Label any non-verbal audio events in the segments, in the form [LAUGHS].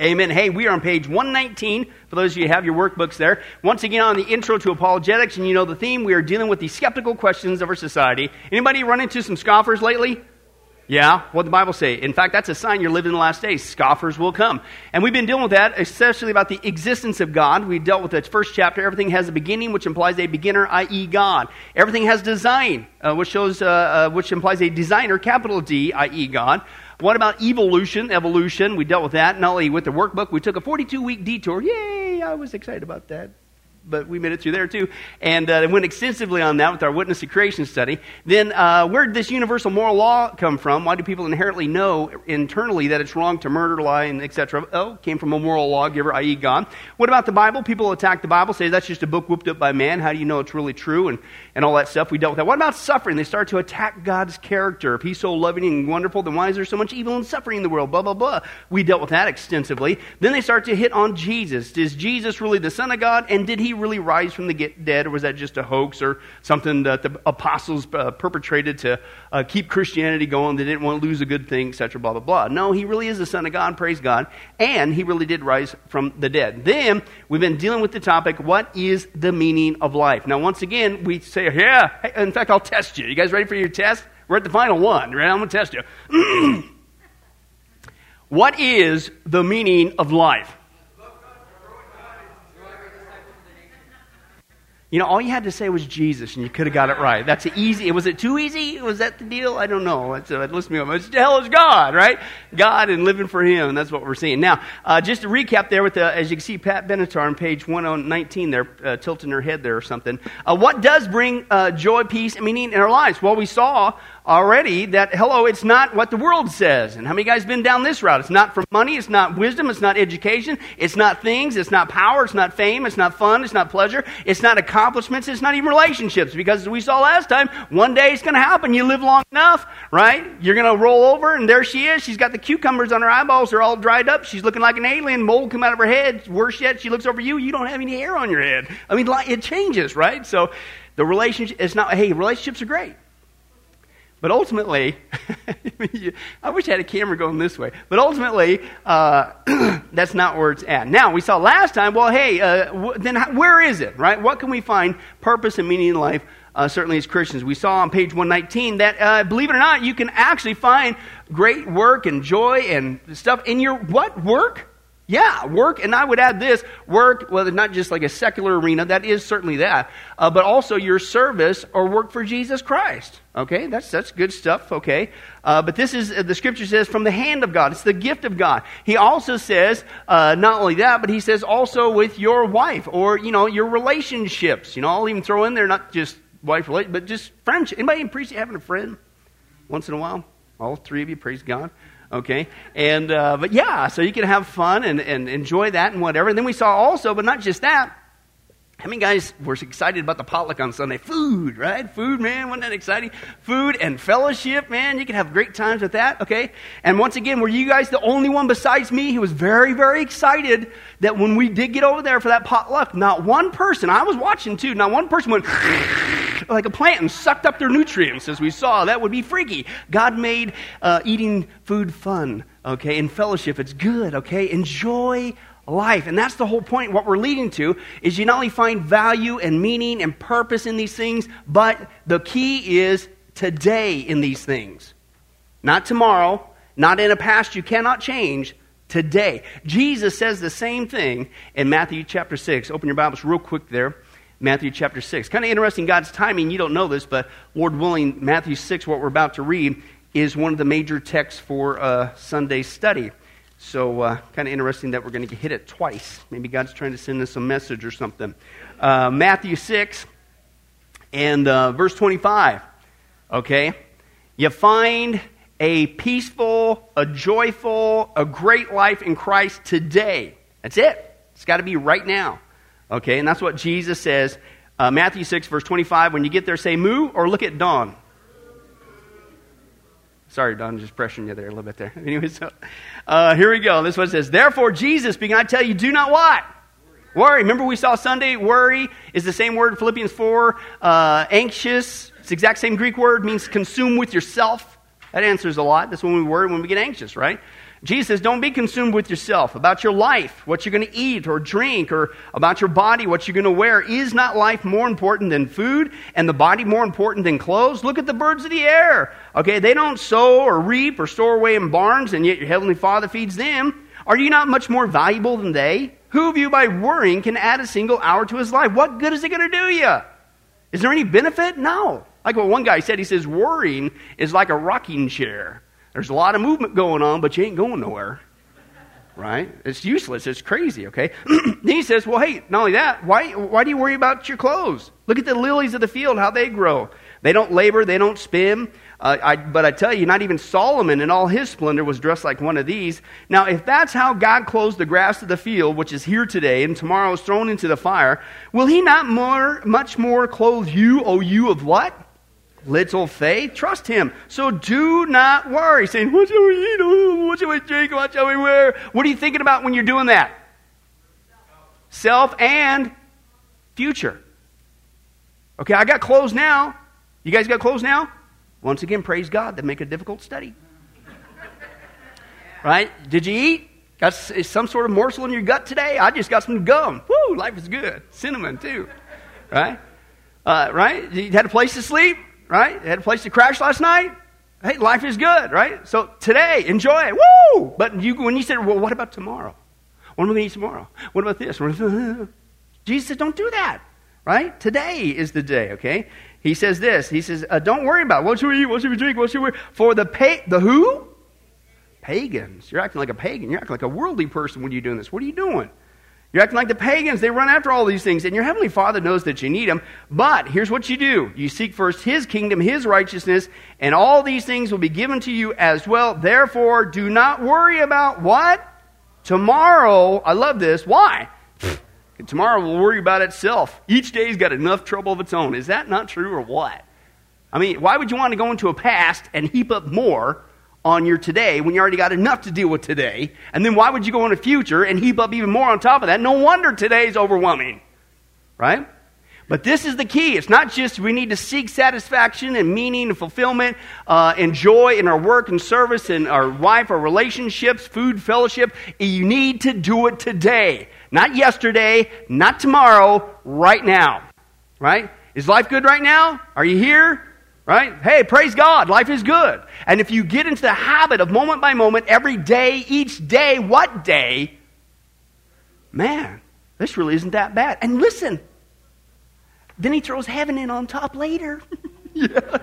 Amen. Hey, we are on page 119. For those of you who have your workbooks there. Once again, on the intro to apologetics, and you know the theme, we are dealing with the skeptical questions of our society. Anybody run into some scoffers lately? Yeah, what the Bible say? In fact, that's a sign you're living in the last days. Scoffers will come. And we've been dealing with that, especially about the existence of God. We dealt with the first chapter. Everything has a beginning, which implies a beginner, i.e., God. Everything has design, uh, which shows, uh, uh, which implies a designer, capital D, i.e., God. What about evolution, evolution? We dealt with that. Not only with the workbook, we took a 42 week detour. Yay! I was excited about that but we made it through there too. And uh, went extensively on that with our witness to creation study. Then, uh, where did this universal moral law come from? Why do people inherently know internally that it's wrong to murder, lie, and etc.? Oh, came from a moral lawgiver, i.e., God. What about the Bible? People attack the Bible, say that's just a book whooped up by man. How do you know it's really true? And, and all that stuff. We dealt with that. What about suffering? They start to attack God's character. If He's so loving and wonderful, then why is there so much evil and suffering in the world? Blah, blah, blah. We dealt with that extensively. Then they start to hit on Jesus. Is Jesus really the Son of God? And did He really rise from the dead, or was that just a hoax or something that the apostles uh, perpetrated to uh, keep Christianity going? They didn't want to lose a good thing, etc., blah, blah, blah. No, he really is the Son of God, praise God, and he really did rise from the dead. Then we've been dealing with the topic what is the meaning of life? Now, once again, we say, yeah, hey, in fact, I'll test you. You guys ready for your test? We're at the final one, right? I'm going to test you. [CLEARS THROAT] what is the meaning of life? You know, all you had to say was Jesus, and you could have got it right. That's easy. Was it too easy? Was that the deal? I don't know. It's, uh, listen to me. It's hell is God, right? God and living for Him. That's what we're seeing. Now, uh, just to recap there with the, as you can see, Pat Benatar on page 119 there, uh, tilting her head there or something. Uh, what does bring uh, joy, peace, and meaning in our lives? Well, we saw already that, hello, it's not what the world says. And how many guys been down this route? It's not for money, it's not wisdom, it's not education, it's not things, it's not power, it's not fame, it's not fun, it's not pleasure, it's not accomplishments, it's not even relationships. Because as we saw last time, one day it's going to happen. You live long enough, right? You're going to roll over, and there she is. She's got the cucumbers on her eyeballs, they're all dried up. She's looking like an alien, mold come out of her head. Worse yet, she looks over you, you don't have any hair on your head. I mean, it changes, right? So the relationship, it's not, hey, relationships are great. But ultimately, [LAUGHS] I wish I had a camera going this way. But ultimately, uh, [CLEARS THROAT] that's not where it's at. Now, we saw last time, well, hey, uh, then how, where is it, right? What can we find purpose and meaning in life, uh, certainly as Christians? We saw on page 119 that, uh, believe it or not, you can actually find great work and joy and stuff in your what? Work? Yeah, work, and I would add this work, well, not just like a secular arena, that is certainly that, uh, but also your service or work for Jesus Christ. Okay, that's, that's good stuff, okay? Uh, but this is, uh, the scripture says, from the hand of God. It's the gift of God. He also says, uh, not only that, but he says also with your wife or, you know, your relationships. You know, I'll even throw in there not just wife relation, but just friendship. Anybody appreciate having a friend once in a while? All three of you, praise God. Okay? And, uh, but yeah, so you can have fun and, and enjoy that and whatever. And then we saw also, but not just that, how many guys were excited about the potluck on Sunday? Food, right? Food, man, wasn't that exciting? Food and fellowship, man, you can have great times with that, okay? And once again, were you guys the only one besides me who was very, very excited that when we did get over there for that potluck, not one person, I was watching too, not one person went [LAUGHS] like a plant and sucked up their nutrients, as we saw. That would be freaky. God made uh, eating food fun, okay? In fellowship, it's good, okay? Enjoy life. And that's the whole point. What we're leading to is you not only find value and meaning and purpose in these things, but the key is today in these things. Not tomorrow, not in a past you cannot change, today. Jesus says the same thing in Matthew chapter 6. Open your Bibles real quick there. Matthew chapter 6. Kind of interesting, God's timing. You don't know this, but Lord willing, Matthew 6, what we're about to read, is one of the major texts for uh, Sunday study. So, uh, kind of interesting that we're going to hit it twice. Maybe God's trying to send us a message or something. Uh, Matthew 6 and uh, verse 25. Okay? You find a peaceful, a joyful, a great life in Christ today. That's it. It's got to be right now. Okay? And that's what Jesus says. Uh, Matthew 6, verse 25. When you get there, say moo or look at Don. Sorry, Don, just pressuring you there a little bit there. [LAUGHS] Anyway, so uh, here we go. This one says, Therefore, Jesus speaking, I tell you, do not what? Worry. Remember we saw Sunday, worry is the same word in Philippians 4. Uh, anxious, it's the exact same Greek word, means consume with yourself. That answers a lot. That's when we worry, when we get anxious, right? Jesus says, don't be consumed with yourself, about your life, what you're going to eat or drink, or about your body, what you're going to wear. Is not life more important than food, and the body more important than clothes? Look at the birds of the air. Okay, they don't sow or reap or store away in barns, and yet your heavenly Father feeds them. Are you not much more valuable than they? Who of you, by worrying, can add a single hour to his life? What good is it going to do you? Is there any benefit? No. Like what one guy said, he says, worrying is like a rocking chair. There's a lot of movement going on, but you ain't going nowhere. Right? It's useless. It's crazy, okay? then [CLEARS THROAT] he says, well, hey, not only that, why, why do you worry about your clothes? Look at the lilies of the field, how they grow. They don't labor, they don't spin. Uh, I, but I tell you, not even Solomon in all his splendor was dressed like one of these. Now, if that's how God clothes the grass of the field, which is here today and tomorrow is thrown into the fire, will he not more, much more clothe you, O you of what? Little faith, trust him. So do not worry, saying, What shall we eat? Oh, what shall we drink? What shall we wear? What are you thinking about when you're doing that? Self and future. Okay, I got clothes now. You guys got clothes now? Once again, praise God that make a difficult study. right? Did you eat? Got some sort of morsel in your gut today? I just got some gum. Woo, life is good. Cinnamon, too. Right? Uh, right? You had a place to sleep? Right? They Had a place to crash last night. Hey, life is good, right? So today, enjoy. Woo! But you, when you said, well, what about tomorrow? What am I going to eat tomorrow? What about this? [LAUGHS] Jesus said, don't do that, right? Today is the day, okay? He says this. He says, uh, don't worry about it. what should we eat, what should we drink, what should we wear. For the pa- the who? Pagans. You're acting like a pagan. You're acting like a worldly person when you're doing this. What are you doing? You're acting like the pagans. They run after all these things. And your Heavenly Father knows that you need them. But here's what you do you seek first His kingdom, His righteousness, and all these things will be given to you as well. Therefore, do not worry about what? Tomorrow. I love this. Why? Tomorrow will worry about itself. Each day's got enough trouble of its own. Is that not true or what? I mean, why would you want to go into a past and heap up more on your today when you already got enough to deal with today. And then why would you go in the future and heap up even more on top of that? No wonder today is overwhelming. Right? But this is the key. It's not just we need to seek satisfaction and meaning and fulfillment uh, and joy in our work and service and our life, our relationships, food, fellowship. You need to do it today. Not yesterday, not tomorrow, right now. Right? Is life good right now? Are you here? Right? Hey, praise God. Life is good. And if you get into the habit of moment by moment, every day, each day, what day? Man, this really isn't that bad. And listen, then he throws heaven in on top later. [LAUGHS] yeah.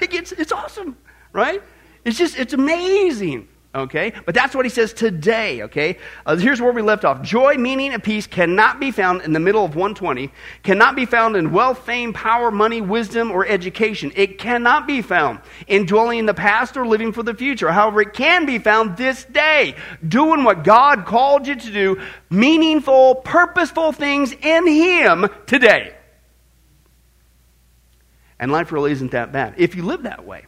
It gets, it's awesome, right? It's just, it's amazing okay? But that's what he says today, okay? Uh, here's where we left off. Joy, meaning, and peace cannot be found in the middle of 120, cannot be found in wealth, fame, power, money, wisdom, or education. It cannot be found in dwelling in the past or living for the future. However, it can be found this day, doing what God called you to do, meaningful, purposeful things in Him today. And life really isn't that bad if you live that way.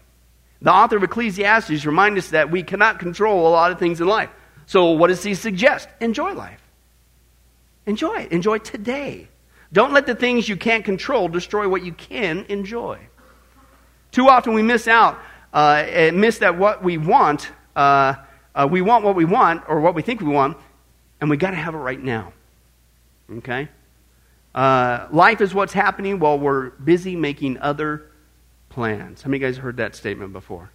The author of Ecclesiastes reminds us that we cannot control a lot of things in life. So, what does he suggest? Enjoy life. Enjoy it. Enjoy today. Don't let the things you can't control destroy what you can enjoy. Too often we miss out uh, and miss that what we want, uh, uh, we want what we want or what we think we want, and we got to have it right now. Okay? Uh, life is what's happening while we're busy making other plans. How many guys heard that statement before?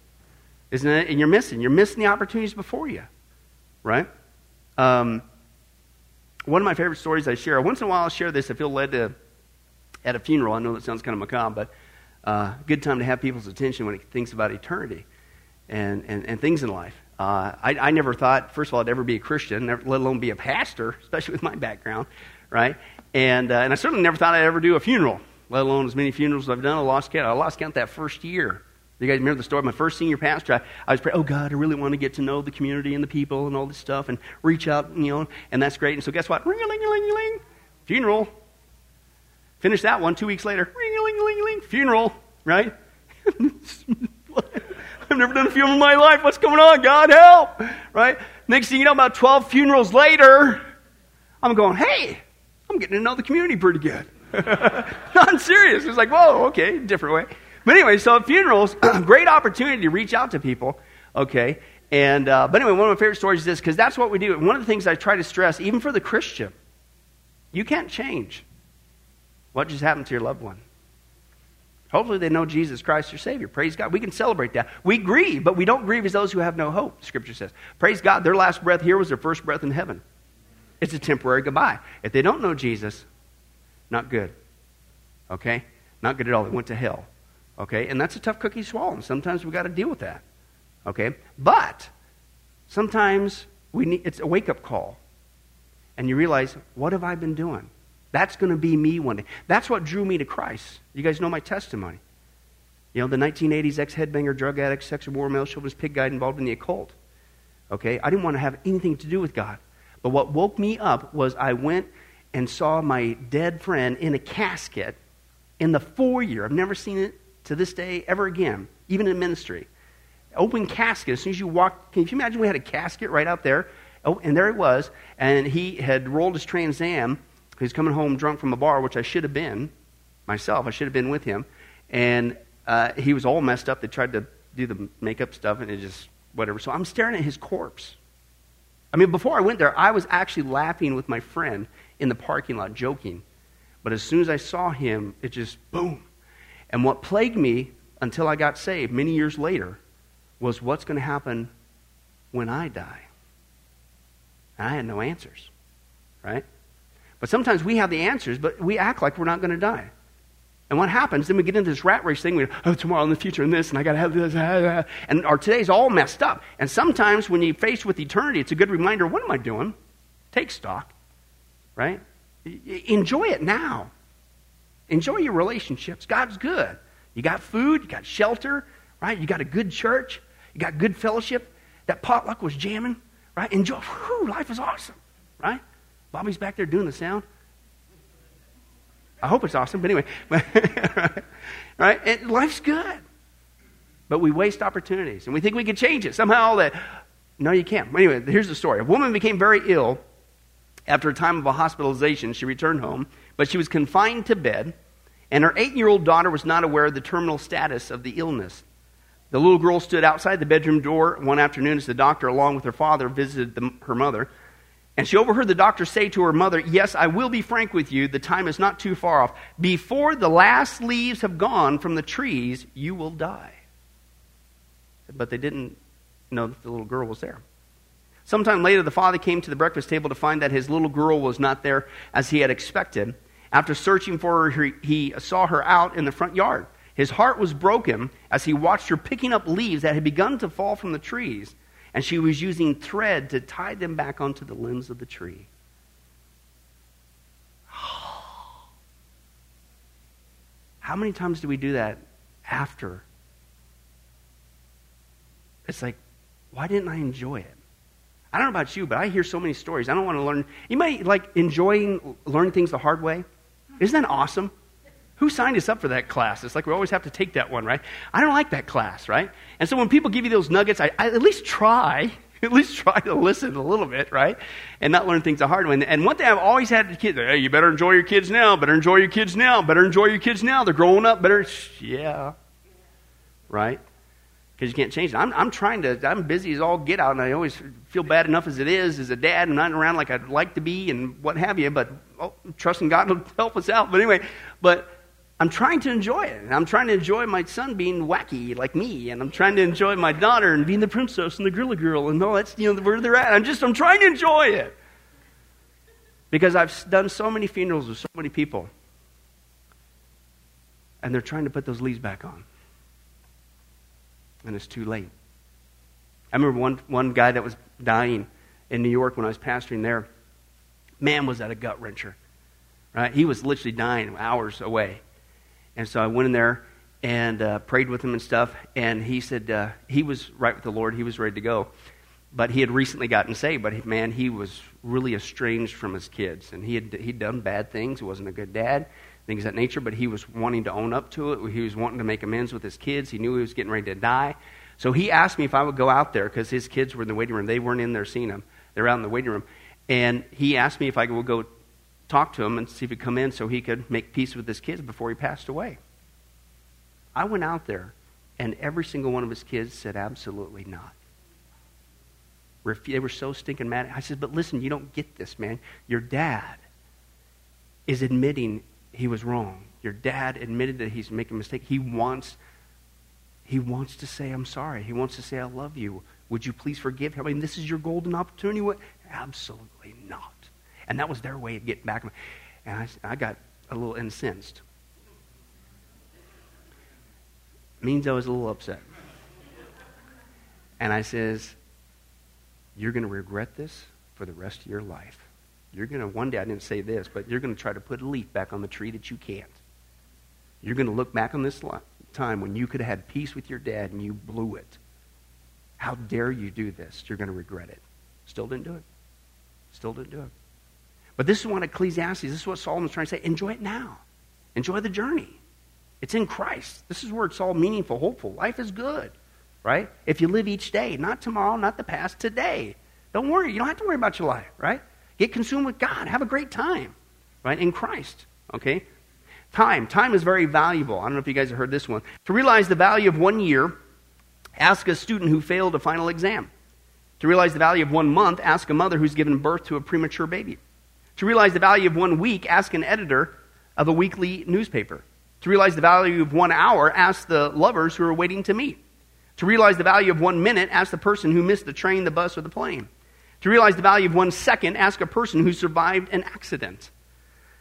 Isn't it? And you're missing. You're missing the opportunities before you, right? Um, one of my favorite stories I share. Once in a while, I'll share this. I feel led to at a funeral. I know that sounds kind of macabre, but uh, good time to have people's attention when it thinks about eternity and, and, and things in life. Uh, I, I, never thought, first of all, I'd ever be a Christian, never, let alone be a pastor, [LAUGHS] especially with my background, right? And, uh, and I certainly never thought I'd ever do a funeral let alone as many funerals as I've done. I lost count. I lost count that first year. You guys remember the story? My first senior pastor, I, I was praying, oh God, I really want to get to know the community and the people and all this stuff and reach out, you know, and that's great. And so guess what? Ring a ling a ling a ling. Funeral. Finish that one two weeks later. Ring a ling a ling a ling. Funeral, right? [LAUGHS] I've never done a funeral in my life. What's going on? God help. Right? Next thing you know, about 12 funerals later, I'm going, hey, I'm getting to know the community pretty good. [LAUGHS] no, I'm serious. It's like, whoa, okay, different way. But anyway, so at funerals, [CLEARS THROAT] great opportunity to reach out to people, okay? And, uh, but anyway, one of my favorite stories is this because that's what we do. One of the things I try to stress, even for the Christian, you can't change what just happened to your loved one. Hopefully, they know Jesus Christ, your Savior. Praise God. We can celebrate that. We grieve, but we don't grieve as those who have no hope, Scripture says. Praise God. Their last breath here was their first breath in heaven. It's a temporary goodbye. If they don't know Jesus, not good. Okay? Not good at all. It went to hell. Okay? And that's a tough cookie to swallow. And sometimes we've got to deal with that. Okay? But sometimes we need, it's a wake up call. And you realize, what have I been doing? That's going to be me one day. That's what drew me to Christ. You guys know my testimony. You know, the 1980s ex headbanger, drug addict, sexual war, male chauvinist, pig guy involved in the occult. Okay? I didn't want to have anything to do with God. But what woke me up was I went and saw my dead friend in a casket in the foyer. I've never seen it to this day ever again, even in ministry. Open casket. As soon as you walk, can you imagine we had a casket right out there? Oh, and there it was. And he had rolled his Trans Am He's coming home drunk from a bar, which I should have been myself. I should have been with him. And uh, he was all messed up. They tried to do the makeup stuff, and it just, whatever. So I'm staring at his corpse. I mean, before I went there, I was actually laughing with my friend in the parking lot, joking. But as soon as I saw him, it just, boom. And what plagued me until I got saved many years later was what's going to happen when I die. And I had no answers, right? But sometimes we have the answers, but we act like we're not going to die. And what happens? Then we get into this rat race thing. We oh, tomorrow in the future and this, and I got to have this. And our today's all messed up. And sometimes when you're faced with eternity, it's a good reminder what am I doing? Take stock, right? Enjoy it now. Enjoy your relationships. God's good. You got food, you got shelter, right? You got a good church, you got good fellowship. That potluck was jamming, right? Enjoy. Whew, life is awesome, right? Bobby's back there doing the sound. I hope it's awesome, but anyway. [LAUGHS] right? And life's good. But we waste opportunities and we think we can change it. Somehow that no, you can't. Anyway, here's the story. A woman became very ill after a time of a hospitalization. She returned home, but she was confined to bed, and her eight year old daughter was not aware of the terminal status of the illness. The little girl stood outside the bedroom door one afternoon as the doctor, along with her father, visited the, her mother. And she overheard the doctor say to her mother, Yes, I will be frank with you. The time is not too far off. Before the last leaves have gone from the trees, you will die. But they didn't know that the little girl was there. Sometime later, the father came to the breakfast table to find that his little girl was not there as he had expected. After searching for her, he saw her out in the front yard. His heart was broken as he watched her picking up leaves that had begun to fall from the trees and she was using thread to tie them back onto the limbs of the tree. [SIGHS] How many times do we do that after? It's like, why didn't I enjoy it? I don't know about you, but I hear so many stories. I don't want to learn. You might like enjoying learning things the hard way. Isn't that awesome? Who signed us up for that class? It's like we always have to take that one, right? I don't like that class, right? And so when people give you those nuggets, I, I at least try, [LAUGHS] at least try to listen a little bit, right? And not learn things the hard way. And one thing I've always had to kids, hey, you better enjoy your kids now, better enjoy your kids now, better enjoy your kids now. They're growing up, better, yeah, right? Because you can't change it. I'm, I'm trying to, I'm busy as all get out, and I always feel bad enough as it is as a dad and not around like I'd like to be and what have you, but oh, trusting God will [LAUGHS] help us out. But anyway, but I'm trying to enjoy it. I'm trying to enjoy my son being wacky like me, and I'm trying to enjoy my daughter and being the princess and the girly girl and all that's you know where they're at. I'm just I'm trying to enjoy it because I've done so many funerals with so many people, and they're trying to put those leaves back on, and it's too late. I remember one one guy that was dying in New York when I was pastoring there. Man, was that a gut wrencher, right? He was literally dying hours away and so I went in there and uh, prayed with him and stuff. And he said uh, he was right with the Lord. He was ready to go. But he had recently gotten saved. But man, he was really estranged from his kids. And he had he'd done bad things. He wasn't a good dad, things of that nature. But he was wanting to own up to it. He was wanting to make amends with his kids. He knew he was getting ready to die. So he asked me if I would go out there because his kids were in the waiting room. They weren't in there seeing him. They're out in the waiting room. And he asked me if I would go talk to him and see if he'd come in so he could make peace with his kids before he passed away. I went out there, and every single one of his kids said, absolutely not. They were so stinking mad. I said, But listen, you don't get this, man. Your dad is admitting he was wrong. Your dad admitted that he's making a mistake. He wants, he wants to say, I'm sorry. He wants to say, I love you. Would you please forgive him? I mean, this is your golden opportunity. What? Absolutely not. And that was their way of getting back. And I, I got a little incensed. Means I was a little upset. And I says, You're going to regret this for the rest of your life. You're going to, one day, I didn't say this, but you're going to try to put a leaf back on the tree that you can't. You're going to look back on this time when you could have had peace with your dad and you blew it. How dare you do this? You're going to regret it. Still didn't do it. Still didn't do it. But this is what Ecclesiastes, this is what Solomon's trying to say. Enjoy it now. Enjoy the journey. It's in Christ. This is where it's all meaningful, hopeful. Life is good, right? If you live each day, not tomorrow, not the past, today. Don't worry. You don't have to worry about your life, right? Get consumed with God. Have a great time, right? In Christ, okay? Time. Time is very valuable. I don't know if you guys have heard this one. To realize the value of one year, ask a student who failed a final exam. To realize the value of one month, ask a mother who's given birth to a premature baby. To realize the value of one week, ask an editor of a weekly newspaper. To realize the value of one hour, ask the lovers who are waiting to meet. To realize the value of one minute, ask the person who missed the train, the bus, or the plane. To realize the value of one second, ask a person who survived an accident.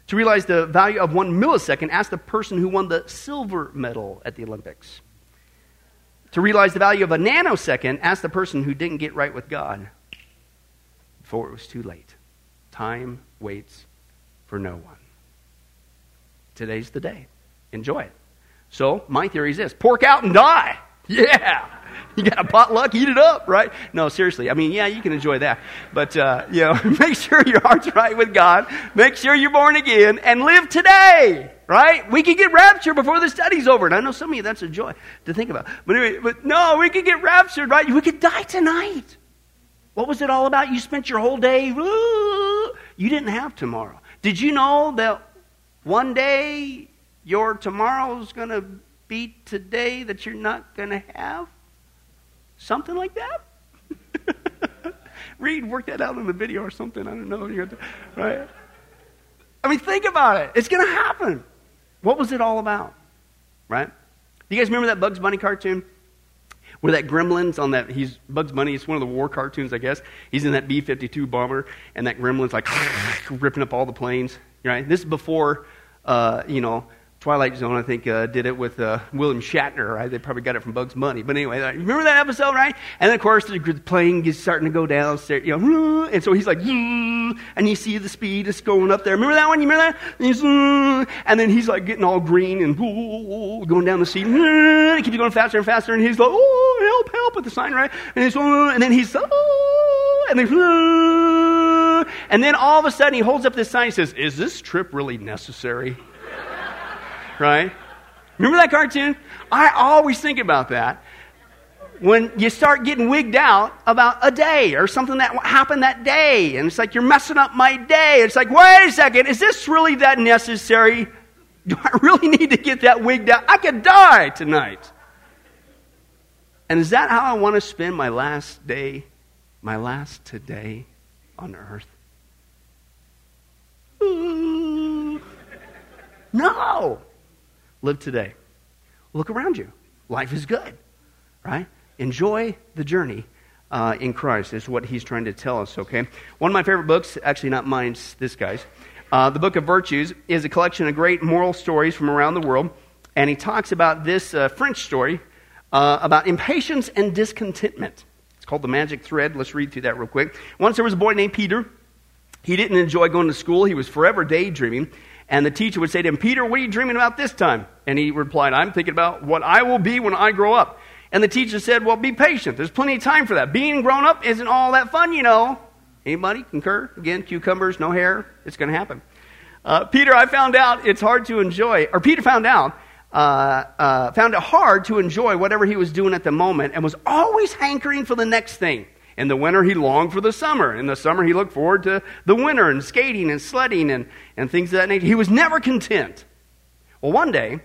To realize the value of one millisecond, ask the person who won the silver medal at the Olympics. To realize the value of a nanosecond, ask the person who didn't get right with God before it was too late. Time waits for no one. Today's the day. Enjoy it. So, my theory is this pork out and die. [LAUGHS] Yeah. [LAUGHS] You got a potluck, eat it up, right? No, seriously. I mean, yeah, you can enjoy that. But, uh, [LAUGHS] you know, [LAUGHS] make sure your heart's right with God. Make sure you're born again and live today, right? We can get raptured before the study's over. And I know some of you that's a joy to think about. But anyway, but no, we could get raptured, right? We could die tonight. What was it all about? You spent your whole day, you didn't have tomorrow. Did you know that one day your tomorrow's going to be today that you're not going to have? Something like that? [LAUGHS] Read, work that out in the video or something. I don't know. To, Right? I mean, think about it. It's going to happen. What was it all about? Right? You guys remember that Bugs Bunny cartoon? Where that gremlin's on that, he's Bugs Bunny, it's one of the war cartoons, I guess. He's in that B 52 bomber, and that gremlin's like [LAUGHS] ripping up all the planes. Right? This is before, uh, you know, Twilight Zone, I think, uh, did it with uh, William Shatner. Right? They probably got it from Bugs Bunny. But anyway, remember that episode, right? And of course, the plane is starting to go down, you know, [LAUGHS] and so he's like, [LAUGHS] and you see the speed is going up there. Remember that one? You remember that? And, [LAUGHS] then he's like getting all green and going down the seat. It keeps going faster and faster, and he's like, oh, help, help, at the sign, right? And, he's, and then he's, and then, and then all of a sudden he holds up this sign and says, is this trip really necessary? Right? Remember that cartoon? I always think about that when you start getting wigged out about a day or something that happened that day. And it's like, you're messing up my day. It's like, wait a second, is this really that necessary? Do I [LAUGHS] really need to get that wigged out? I could die tonight. And is that how I want to spend my last day, my last today on earth? [LAUGHS] No. Live today. Look around you. Life is good, right? Enjoy the journey uh, in Christ, is what he's trying to tell us, okay? One of my favorite books, actually not mine, this guy's, uh, the Book of Virtues, is a collection of great moral stories from around the world. And he talks about this uh, French story uh, about impatience and discontentment. It's called The Magic Thread. Let's read through that real quick. Once there was a boy named Peter. He didn't enjoy going to school, he was forever daydreaming. And the teacher would say to him, Peter, what are you dreaming about this time? And he replied, I'm thinking about what I will be when I grow up. And the teacher said, Well, be patient. There's plenty of time for that. Being grown up isn't all that fun, you know. Anybody concur? Again, cucumbers, no hair. It's going to happen. Uh, Peter, I found out it's hard to enjoy, or Peter found out, uh, uh, found it hard to enjoy whatever he was doing at the moment and was always hankering for the next thing. In the winter, he longed for the summer. In the summer, he looked forward to the winter and skating and sledding and, and things of that nature. He was never content. Well, one day,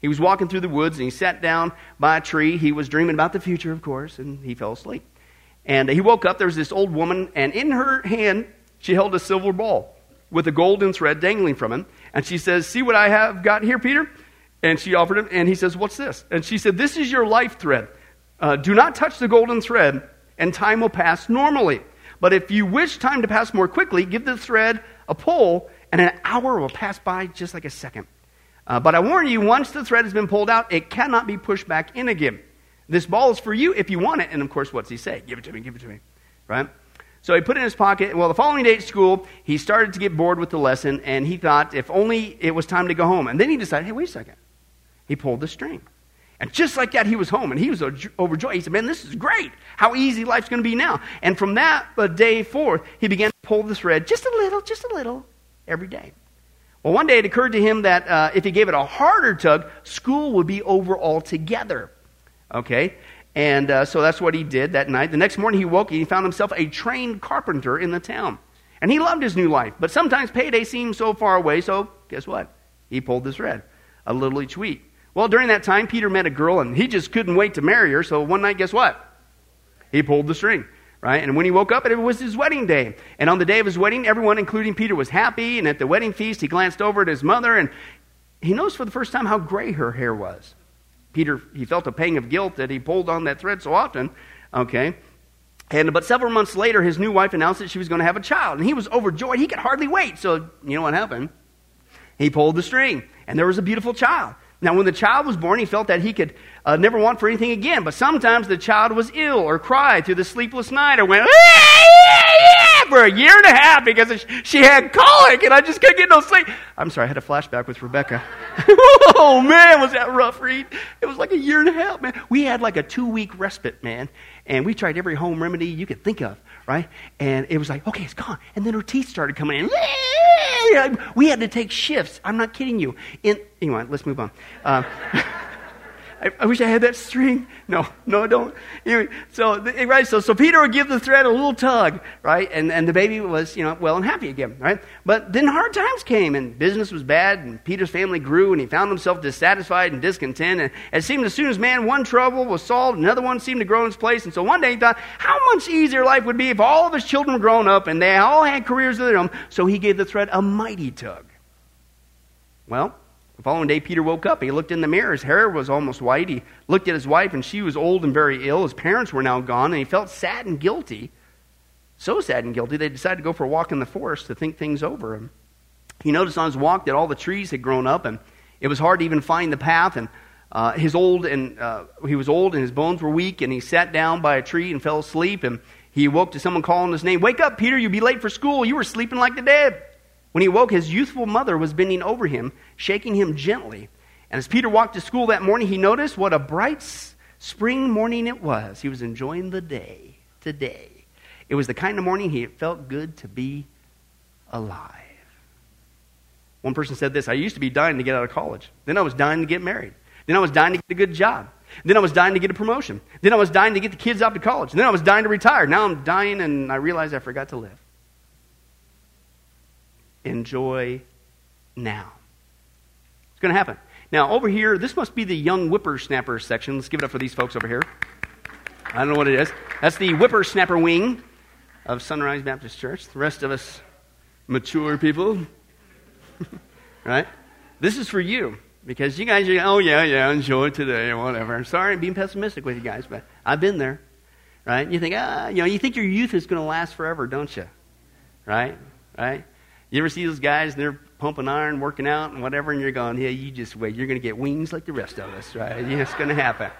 he was walking through the woods and he sat down by a tree. He was dreaming about the future, of course, and he fell asleep. And he woke up. There was this old woman, and in her hand, she held a silver ball with a golden thread dangling from him. And she says, See what I have got here, Peter? And she offered him, and he says, What's this? And she said, This is your life thread. Uh, do not touch the golden thread, and time will pass normally. But if you wish time to pass more quickly, give the thread a pull, and an hour will pass by just like a second. Uh, but I warn you, once the thread has been pulled out, it cannot be pushed back in again. This ball is for you if you want it. And of course, what's he say? Give it to me, give it to me. Right? So he put it in his pocket. Well, the following day at school, he started to get bored with the lesson, and he thought if only it was time to go home. And then he decided, hey, wait a second. He pulled the string. And just like that, he was home, and he was overjoyed. He said, man, this is great. How easy life's going to be now. And from that day forth, he began to pull the thread just a little, just a little, every day. Well, one day it occurred to him that uh, if he gave it a harder tug, school would be over altogether. Okay? And uh, so that's what he did that night. The next morning he woke and he found himself a trained carpenter in the town. And he loved his new life. But sometimes payday seemed so far away, so guess what? He pulled the thread a little each week. Well, during that time, Peter met a girl and he just couldn't wait to marry her. So one night, guess what? He pulled the string, right? And when he woke up, it was his wedding day. And on the day of his wedding, everyone, including Peter, was happy. And at the wedding feast, he glanced over at his mother and he noticed for the first time how gray her hair was. Peter, he felt a pang of guilt that he pulled on that thread so often. Okay. And, but several months later, his new wife announced that she was going to have a child. And he was overjoyed. He could hardly wait. So, you know what happened? He pulled the string, and there was a beautiful child. Now, when the child was born, he felt that he could uh, never want for anything again. But sometimes the child was ill or cried through the sleepless night or went for a year and a half because she had colic and I just couldn't get no sleep. I'm sorry, I had a flashback with Rebecca. [LAUGHS] oh man, was that rough, Reed? It was like a year and a half, man. We had like a two week respite, man, and we tried every home remedy you could think of, right? And it was like, okay, it's gone. And then her teeth started coming in. [LAUGHS] We had to take shifts. I'm not kidding you. In, anyway, let's move on. Uh, [LAUGHS] I, I, wish I had that string. No, no, don't. So, eh, right, so, so Peter would give the thread a little tug, right? And, and the baby was, you know, well and happy again, right? But then hard times came and business was bad and Peter's family grew and he found himself dissatisfied and discontent. And it seemed as soon as man, one trouble was solved, another one seemed to grow in its place. And so one day he thought, how much easier life would be if all of his children were grown up and they all had careers of their own. So he gave the thread a mighty tug. Well, the following day, Peter woke up. He looked in the mirror. His hair was almost white. He looked at his wife, and she was old and very ill. His parents were now gone, and he felt sad and guilty. So sad and guilty, they decided to go for a walk in the forest to think things over. He noticed on his walk that all the trees had grown up, and it was hard to even find the path. And uh, his old and uh, he was old, and his bones were weak. And he sat down by a tree and fell asleep. And he awoke to someone calling his name. Wake up, Peter! You'll be late for school. You were sleeping like the dead. When he woke, his youthful mother was bending over him, shaking him gently. And as Peter walked to school that morning, he noticed what a bright spring morning it was. He was enjoying the day today. It was the kind of morning he felt good to be alive. One person said this I used to be dying to get out of college. Then I was dying to get married. Then I was dying to get a good job. Then I was dying to get a promotion. Then I was dying to get the kids out to college. Then I was dying to retire. Now I'm dying and I realize I forgot to live enjoy now. It's going to happen. Now, over here, this must be the young whippersnapper section. Let's give it up for these folks over here. I don't know what it is. That's the whippersnapper wing of Sunrise Baptist Church. The rest of us mature people, [LAUGHS] right? This is for you because you guys are, oh, yeah, yeah, enjoy today or whatever. Sorry, I'm being pessimistic with you guys, but I've been there, right? You think, ah, you know, you think your youth is going to last forever, don't you? Right? Right? You ever see those guys, they're pumping iron, working out, and whatever, and you're going, yeah, you just wait. You're going to get wings like the rest of us, right? Yeah, it's going to happen.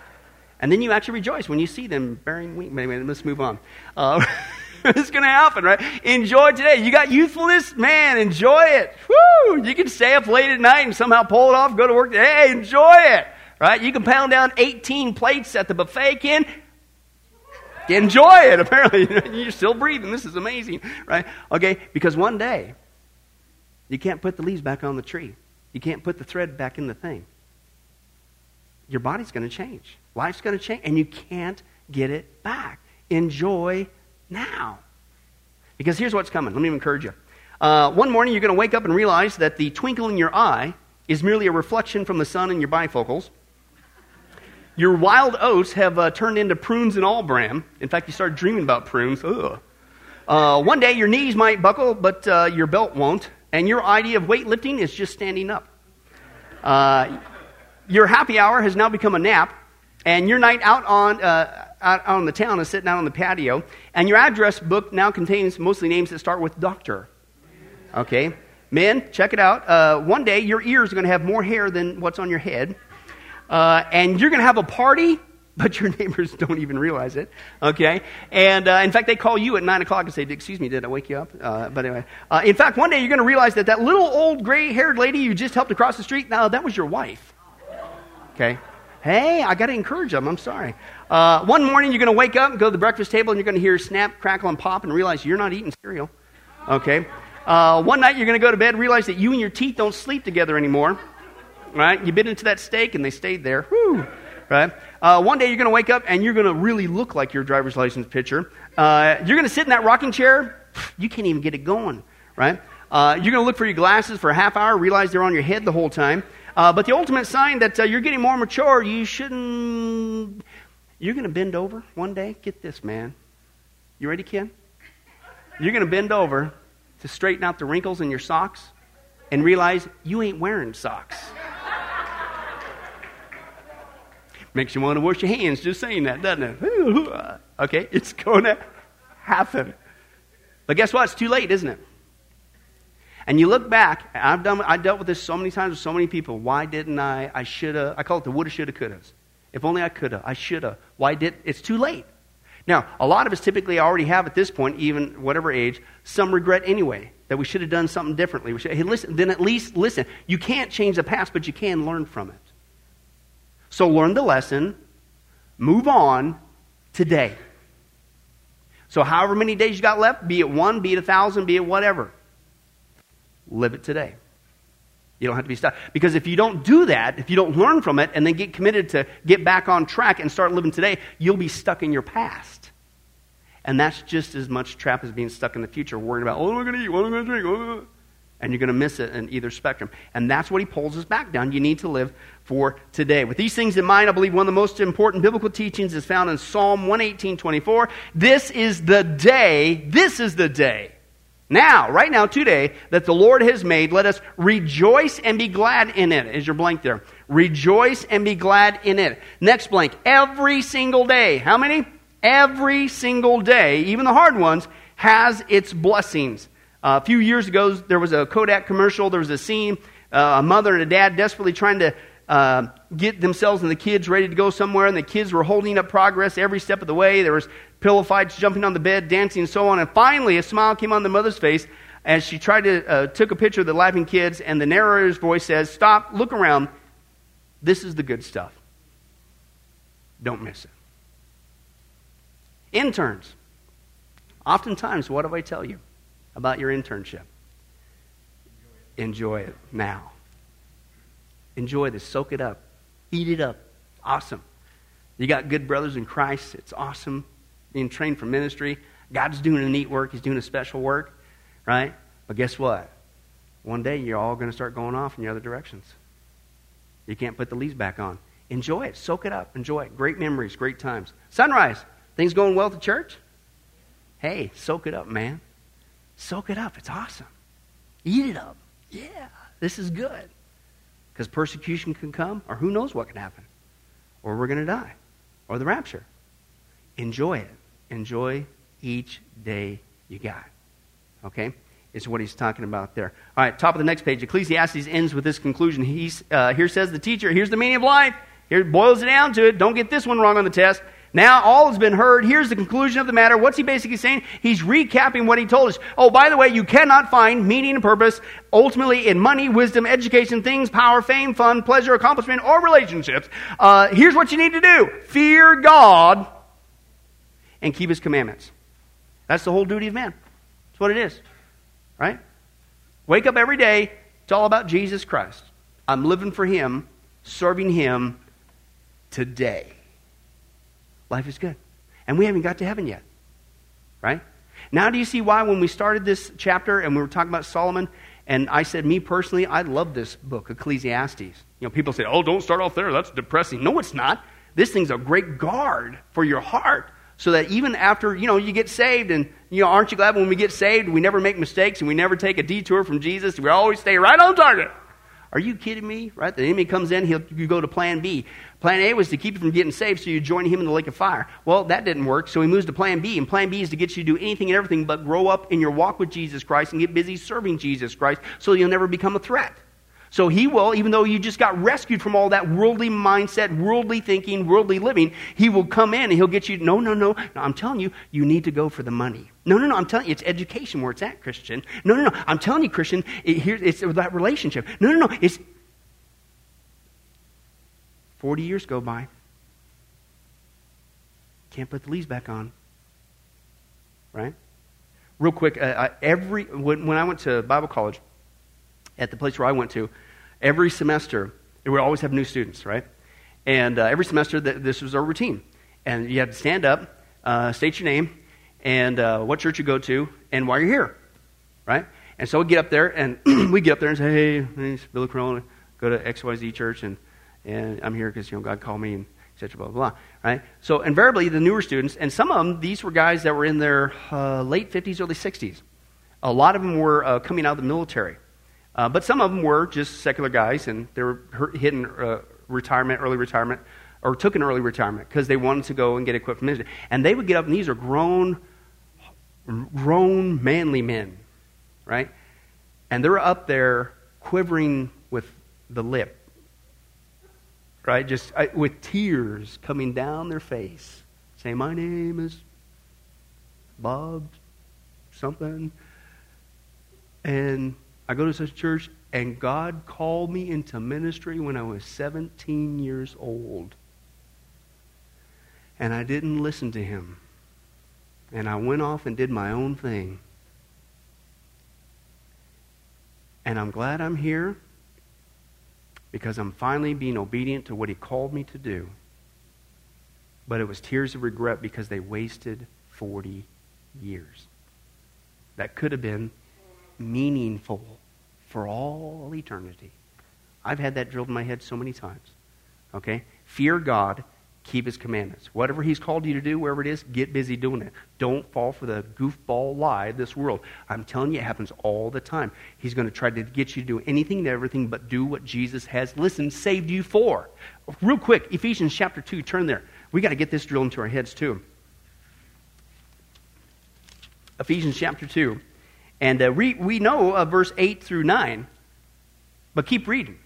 And then you actually rejoice when you see them bearing wings. Anyway, let's move on. Uh, [LAUGHS] it's going to happen, right? Enjoy today. You got youthfulness? Man, enjoy it. Woo! You can stay up late at night and somehow pull it off, go to work. Hey, enjoy it, right? You can pound down 18 plates at the buffet, Ken. Enjoy it, apparently. [LAUGHS] You're still breathing. This is amazing, right? Okay, because one day, you can't put the leaves back on the tree. You can't put the thread back in the thing. Your body's going to change. Life's going to change, and you can't get it back. Enjoy now. Because here's what's coming. Let me encourage you. Uh, one morning, you're going to wake up and realize that the twinkle in your eye is merely a reflection from the sun in your bifocals. Your wild oats have uh, turned into prunes and all bran. In fact, you start dreaming about prunes. Ugh. Uh, one day your knees might buckle, but uh, your belt won't. And your idea of weightlifting is just standing up. Uh, your happy hour has now become a nap, and your night out on, uh, out, on the town is sitting out on the patio. And your address book now contains mostly names that start with doctor. Okay? Men, check it out. Uh, one day your ears are going to have more hair than what's on your head. Uh, and you're going to have a party, but your [LAUGHS] neighbors don't even realize it. Okay? And uh, in fact, they call you at 9 o'clock and say, Excuse me, did I wake you up? Uh, but anyway, uh, in fact, one day you're going to realize that that little old gray haired lady you just helped across the street, now that was your wife. Okay? Hey, I got to encourage them. I'm sorry. Uh, one morning you're going to wake up and go to the breakfast table and you're going to hear snap, crackle, and pop and realize you're not eating cereal. Okay? Uh, one night you're going to go to bed realize that you and your teeth don't sleep together anymore right? You bit into that steak and they stayed there. Whew, right? Uh, one day you're going to wake up and you're going to really look like your driver's license picture. Uh, you're going to sit in that rocking chair. You can't even get it going, right? Uh, you're going to look for your glasses for a half hour, realize they're on your head the whole time. Uh, but the ultimate sign that uh, you're getting more mature, you shouldn't. You're going to bend over one day. Get this, man. You ready, kid? You're going to bend over to straighten out the wrinkles in your socks and realize you ain't wearing socks. Makes you want to wash your hands just saying that, doesn't it? [LAUGHS] okay, it's going to happen. But guess what? It's too late, isn't it? And you look back, I've done I dealt with this so many times with so many people. Why didn't I? I should have. I call it the woulda, shoulda, couldas. If only I could have. I should have. Why did? It's too late. Now, a lot of us typically already have at this point, even whatever age, some regret anyway that we should have done something differently. We should, hey, listen, then at least listen. You can't change the past, but you can learn from it. So learn the lesson, move on today. So, however many days you got left, be it one, be it a thousand, be it whatever, live it today. You don't have to be stuck. Because if you don't do that, if you don't learn from it and then get committed to get back on track and start living today, you'll be stuck in your past. And that's just as much trap as being stuck in the future, worrying about, oh, what am I going to eat? What am I going to drink? Oh, and you're going to miss it in either spectrum. And that's what he pulls us back down. You need to live for today. With these things in mind, I believe one of the most important biblical teachings is found in Psalm 118 24. This is the day, this is the day. Now, right now, today, that the Lord has made, let us rejoice and be glad in it. Is your blank there? Rejoice and be glad in it. Next blank. Every single day. How many? Every single day, even the hard ones, has its blessings. Uh, a few years ago, there was a Kodak commercial. There was a scene, uh, a mother and a dad desperately trying to uh, get themselves and the kids ready to go somewhere, and the kids were holding up progress every step of the way. There was pillow fights, jumping on the bed, dancing, and so on. And finally, a smile came on the mother's face as she tried to uh, took a picture of the laughing kids, and the narrator's voice says, "Stop, look around. This is the good stuff. Don't miss it." Interns. Oftentimes, what do I tell you? about your internship. Enjoy it now. Enjoy this. Soak it up. Eat it up. Awesome. You got good brothers in Christ. It's awesome being trained for ministry. God's doing a neat work. He's doing a special work, right? But guess what? One day you're all going to start going off in the other directions. You can't put the leaves back on. Enjoy it. Soak it up. Enjoy it. Great memories, great times. Sunrise. Things going well at the church? Hey, soak it up, man. Soak it up. It's awesome. Eat it up. Yeah, this is good. Because persecution can come, or who knows what can happen. Or we're going to die, or the rapture. Enjoy it. Enjoy each day you got. Okay? Is what he's talking about there. All right, top of the next page. Ecclesiastes ends with this conclusion. He's, uh, here says the teacher, here's the meaning of life. Here boils it down to it. Don't get this one wrong on the test. Now all has been heard. Here's the conclusion of the matter. What's he basically saying? He's recapping what he told us. Oh, by the way, you cannot find meaning and purpose ultimately in money, wisdom, education, things, power, fame, fun, pleasure, accomplishment, or relationships. Uh, here's what you need to do fear God and keep his commandments. That's the whole duty of man. That's what it is. Right? Wake up every day. It's all about Jesus Christ. I'm living for him, serving him today life is good. And we haven't got to heaven yet. Right? Now, do you see why when we started this chapter and we were talking about Solomon, and I said, me personally, I love this book, Ecclesiastes. You know, people say, oh, don't start off there. That's depressing. No, it's not. This thing's a great guard for your heart. So that even after, you know, you get saved and, you know, aren't you glad when we get saved, we never make mistakes and we never take a detour from Jesus? We always stay right on target. Are you kidding me? Right? The enemy comes in, he'll, you go to plan B. Plan A was to keep you from getting saved, so you join him in the lake of fire. Well, that didn't work, so he moves to plan B. And plan B is to get you to do anything and everything but grow up in your walk with Jesus Christ and get busy serving Jesus Christ so you'll never become a threat. So he will, even though you just got rescued from all that worldly mindset, worldly thinking, worldly living, he will come in and he'll get you, no, no, no, no, I'm telling you, you need to go for the money. No, no, no, I'm telling you, it's education where it's at, Christian. No, no, no, I'm telling you, Christian, it, here, it's that relationship. No, no, no, it's 40 years go by. Can't put the leaves back on. Right? Real quick, uh, every, when, when I went to Bible college, at the place where I went to, every semester, we would always have new students, right? And uh, every semester, th- this was our routine. And you had to stand up, uh, state your name, and uh, what church you go to, and why you're here, right? And so we get up there, and [CLEARS THROAT] we get up there and say, hey, my name's Billy Crone, go to XYZ church, and, and I'm here because, you know, God called me, and etc. Blah, blah, blah, right? So invariably, the newer students, and some of them, these were guys that were in their uh, late 50s, early 60s. A lot of them were uh, coming out of the military. Uh, but some of them were just secular guys, and they were hitting uh, retirement, early retirement, or took an early retirement because they wanted to go and get equipped for ministry. And they would get up, and these are grown, grown, manly men, right? And they're up there quivering with the lip, right? Just uh, with tears coming down their face, saying, "My name is Bob, something," and I go to such church, and God called me into ministry when I was 17 years old. And I didn't listen to him. And I went off and did my own thing. And I'm glad I'm here because I'm finally being obedient to what he called me to do. But it was tears of regret because they wasted 40 years. That could have been meaningful for all eternity. I've had that drilled in my head so many times. Okay? Fear God, keep his commandments. Whatever he's called you to do, wherever it is, get busy doing it. Don't fall for the goofball lie of this world. I'm telling you, it happens all the time. He's going to try to get you to do anything and everything but do what Jesus has, listen, saved you for. Real quick, Ephesians chapter 2, turn there. We got to get this drilled into our heads too. Ephesians chapter 2. And uh, we, we know uh, verse 8 through 9, but keep reading.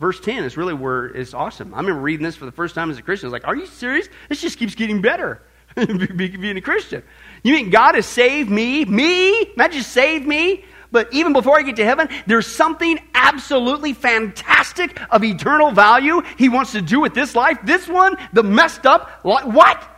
Verse 10 is really where it's awesome. I remember reading this for the first time as a Christian. I was like, are you serious? This just keeps getting better [LAUGHS] being a Christian. You mean God has saved me? Me? Not just saved me, but even before I get to heaven, there's something absolutely fantastic of eternal value He wants to do with this life. This one, the messed up, what?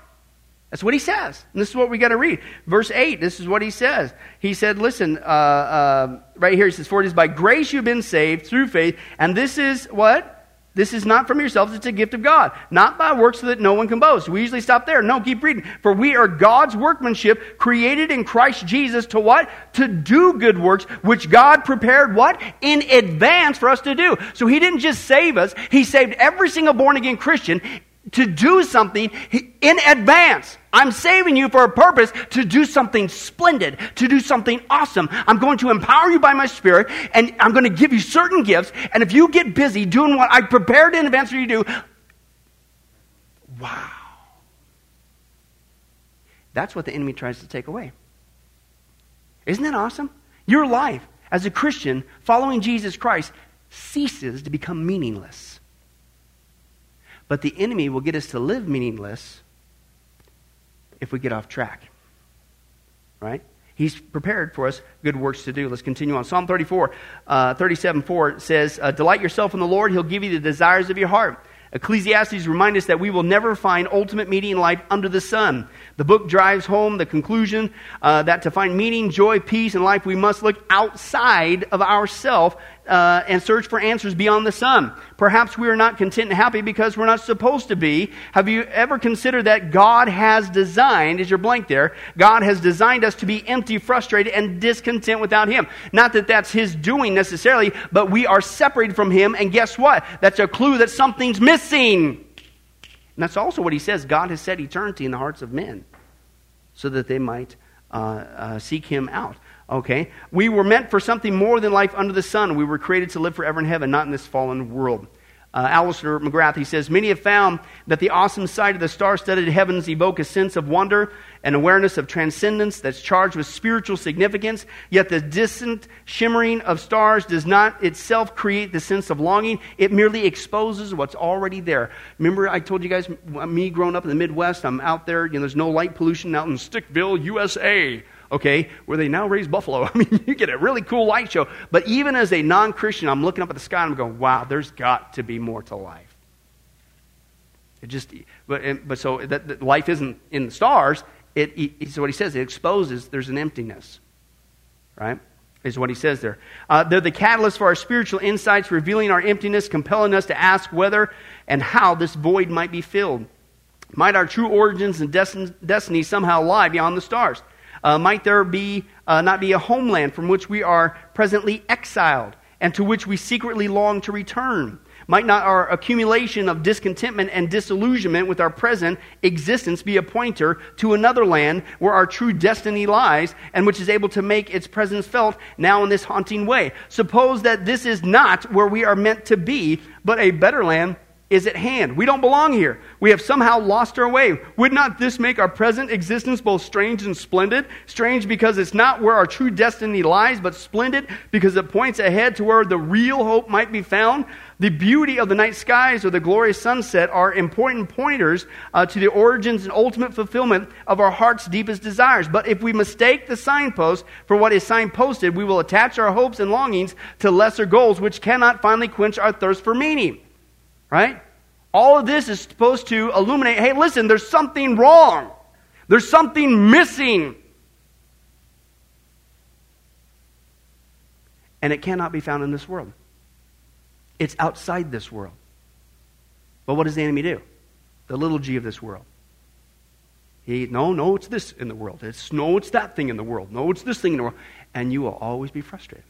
That's what he says. And this is what we got to read. Verse 8, this is what he says. He said, Listen, uh, uh, right here, he says, For it is by grace you've been saved through faith, and this is what? This is not from yourselves, it's a gift of God. Not by works so that no one can boast. We usually stop there. No, keep reading. For we are God's workmanship, created in Christ Jesus to what? To do good works, which God prepared what? In advance for us to do. So he didn't just save us, he saved every single born again Christian to do something in advance. I'm saving you for a purpose to do something splendid, to do something awesome. I'm going to empower you by my spirit, and I'm going to give you certain gifts. And if you get busy doing what I prepared in advance for you to do, wow. That's what the enemy tries to take away. Isn't that awesome? Your life as a Christian following Jesus Christ ceases to become meaningless. But the enemy will get us to live meaningless if we get off track. Right? He's prepared for us good works to do. Let's continue on. Psalm 34, uh, 37, 4 says, uh, Delight yourself in the Lord, He'll give you the desires of your heart. Ecclesiastes remind us that we will never find ultimate meaning in life under the sun. The book drives home the conclusion uh, that to find meaning, joy, peace in life, we must look outside of ourselves uh, and search for answers beyond the sun. Perhaps we are not content and happy because we're not supposed to be. Have you ever considered that God has designed, is your blank there, God has designed us to be empty, frustrated, and discontent without Him? Not that that's His doing necessarily, but we are separated from Him, and guess what? That's a clue that something's missing. And that's also what he says God has set eternity in the hearts of men so that they might uh, uh, seek him out. Okay? We were meant for something more than life under the sun. We were created to live forever in heaven, not in this fallen world. Uh, Alister McGrath, he says, Many have found that the awesome sight of the star studded heavens evoke a sense of wonder and awareness of transcendence that's charged with spiritual significance, yet the distant shimmering of stars does not itself create the sense of longing. It merely exposes what's already there. Remember, I told you guys, me growing up in the Midwest, I'm out there, you know, there's no light pollution out in Stickville, USA okay, where they now raise buffalo. [LAUGHS] I mean, you get a really cool light show. But even as a non Christian, I'm looking up at the sky and I'm going, wow, there's got to be more to life. It just, but, but so that, that life isn't in the stars. It, it, so what he says, it exposes there's an emptiness, right? Is what he says there. Uh, they're the catalyst for our spiritual insights, revealing our emptiness, compelling us to ask whether and how this void might be filled. Might our true origins and destiny somehow lie beyond the stars? Uh, might there be, uh, not be a homeland from which we are presently exiled and to which we secretly long to return? Might not our accumulation of discontentment and disillusionment with our present existence be a pointer to another land where our true destiny lies and which is able to make its presence felt now in this haunting way? Suppose that this is not where we are meant to be, but a better land is at hand. We don't belong here. We have somehow lost our way. Would not this make our present existence both strange and splendid? Strange because it's not where our true destiny lies, but splendid because it points ahead to where the real hope might be found. The beauty of the night skies or the glorious sunset are important pointers uh, to the origins and ultimate fulfillment of our heart's deepest desires. But if we mistake the signpost for what is signposted, we will attach our hopes and longings to lesser goals, which cannot finally quench our thirst for meaning. Right? All of this is supposed to illuminate hey, listen, there's something wrong. There's something missing. And it cannot be found in this world. It's outside this world. But what does the enemy do? The little g of this world. He, no, no, it's this in the world. It's no, it's that thing in the world. No, it's this thing in the world. And you will always be frustrated.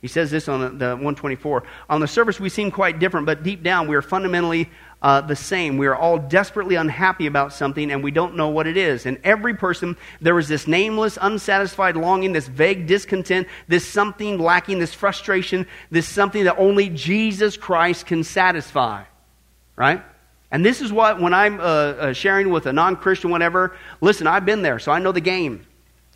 He says this on the 124. On the surface, we seem quite different, but deep down, we are fundamentally uh, the same. We are all desperately unhappy about something, and we don't know what it is. In every person, there is this nameless, unsatisfied longing, this vague discontent, this something lacking, this frustration, this something that only Jesus Christ can satisfy. Right? And this is what, when I'm uh, uh, sharing with a non Christian, whatever, listen, I've been there, so I know the game.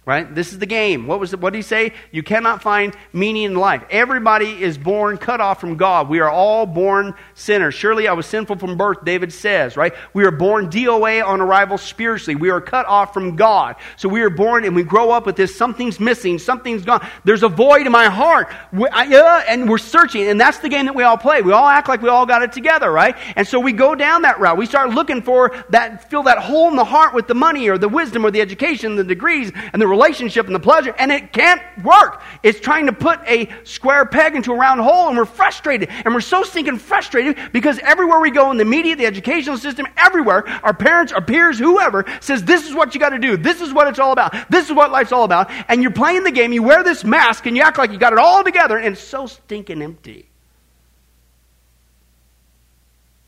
Right? This is the game. What was it, what did he say? You cannot find meaning in life. Everybody is born cut off from God. We are all born sinners. Surely I was sinful from birth, David says, right? We are born DOA on arrival spiritually. We are cut off from God. So we are born and we grow up with this something's missing, something's gone. There's a void in my heart. We, I, uh, and we're searching, and that's the game that we all play. We all act like we all got it together, right? And so we go down that route. We start looking for that, fill that hole in the heart with the money or the wisdom or the education, the degrees, and the relationship and the pleasure, and it can't work. It's trying to put a square peg into a round hole, and we're frustrated. And we're so stinking frustrated because everywhere we go in the media, the educational system, everywhere, our parents, our peers, whoever says, This is what you got to do. This is what it's all about. This is what life's all about. And you're playing the game, you wear this mask, and you act like you got it all together, and it's so stinking empty.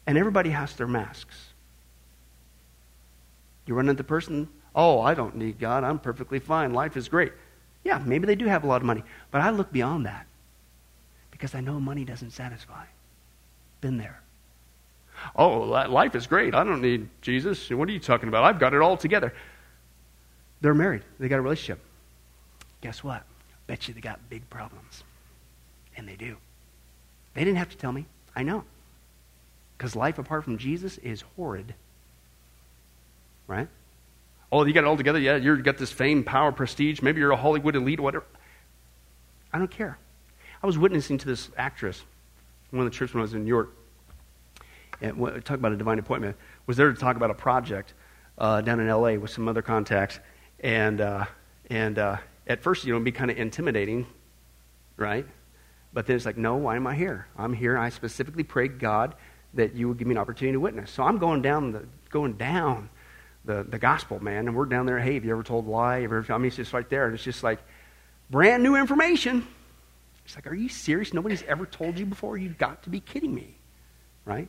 And everybody has their masks. You run into the person Oh, I don't need God. I'm perfectly fine. Life is great. Yeah, maybe they do have a lot of money. But I look beyond that because I know money doesn't satisfy. Been there. Oh, life is great. I don't need Jesus. What are you talking about? I've got it all together. They're married, they got a relationship. Guess what? Bet you they got big problems. And they do. They didn't have to tell me. I know. Because life apart from Jesus is horrid. Right? Oh, you got it all together? Yeah, you've got this fame, power, prestige. Maybe you're a Hollywood elite, whatever. I don't care. I was witnessing to this actress, one of the trips when I was in New York. And talk about a divine appointment. Was there to talk about a project uh, down in L.A. with some other contacts, and uh, and uh, at first, you know, it'd be kind of intimidating, right? But then it's like, no, why am I here? I'm here. I specifically prayed God that you would give me an opportunity to witness. So I'm going down the going down the, the gospel, man. And we're down there, hey, have you ever told a lie? Ever, I mean, it's just right there. And it's just like brand new information. It's like, are you serious? Nobody's ever told you before? You've got to be kidding me. Right?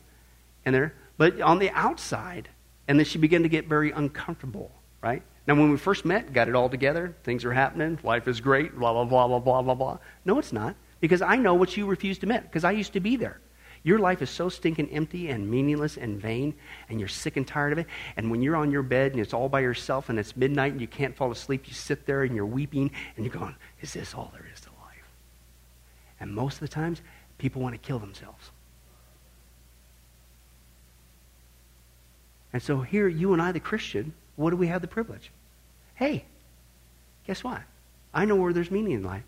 And they're but on the outside. And then she began to get very uncomfortable, right? Now, when we first met, got it all together, things are happening, life is great, blah, blah, blah, blah, blah, blah, blah. No, it's not, because I know what you refuse to admit, because I used to be there. Your life is so stinking empty and meaningless and vain, and you're sick and tired of it. And when you're on your bed and it's all by yourself and it's midnight and you can't fall asleep, you sit there and you're weeping and you're going, Is this all there is to life? And most of the times, people want to kill themselves. And so here, you and I, the Christian, what do we have the privilege? Hey, guess what? I know where there's meaning in life.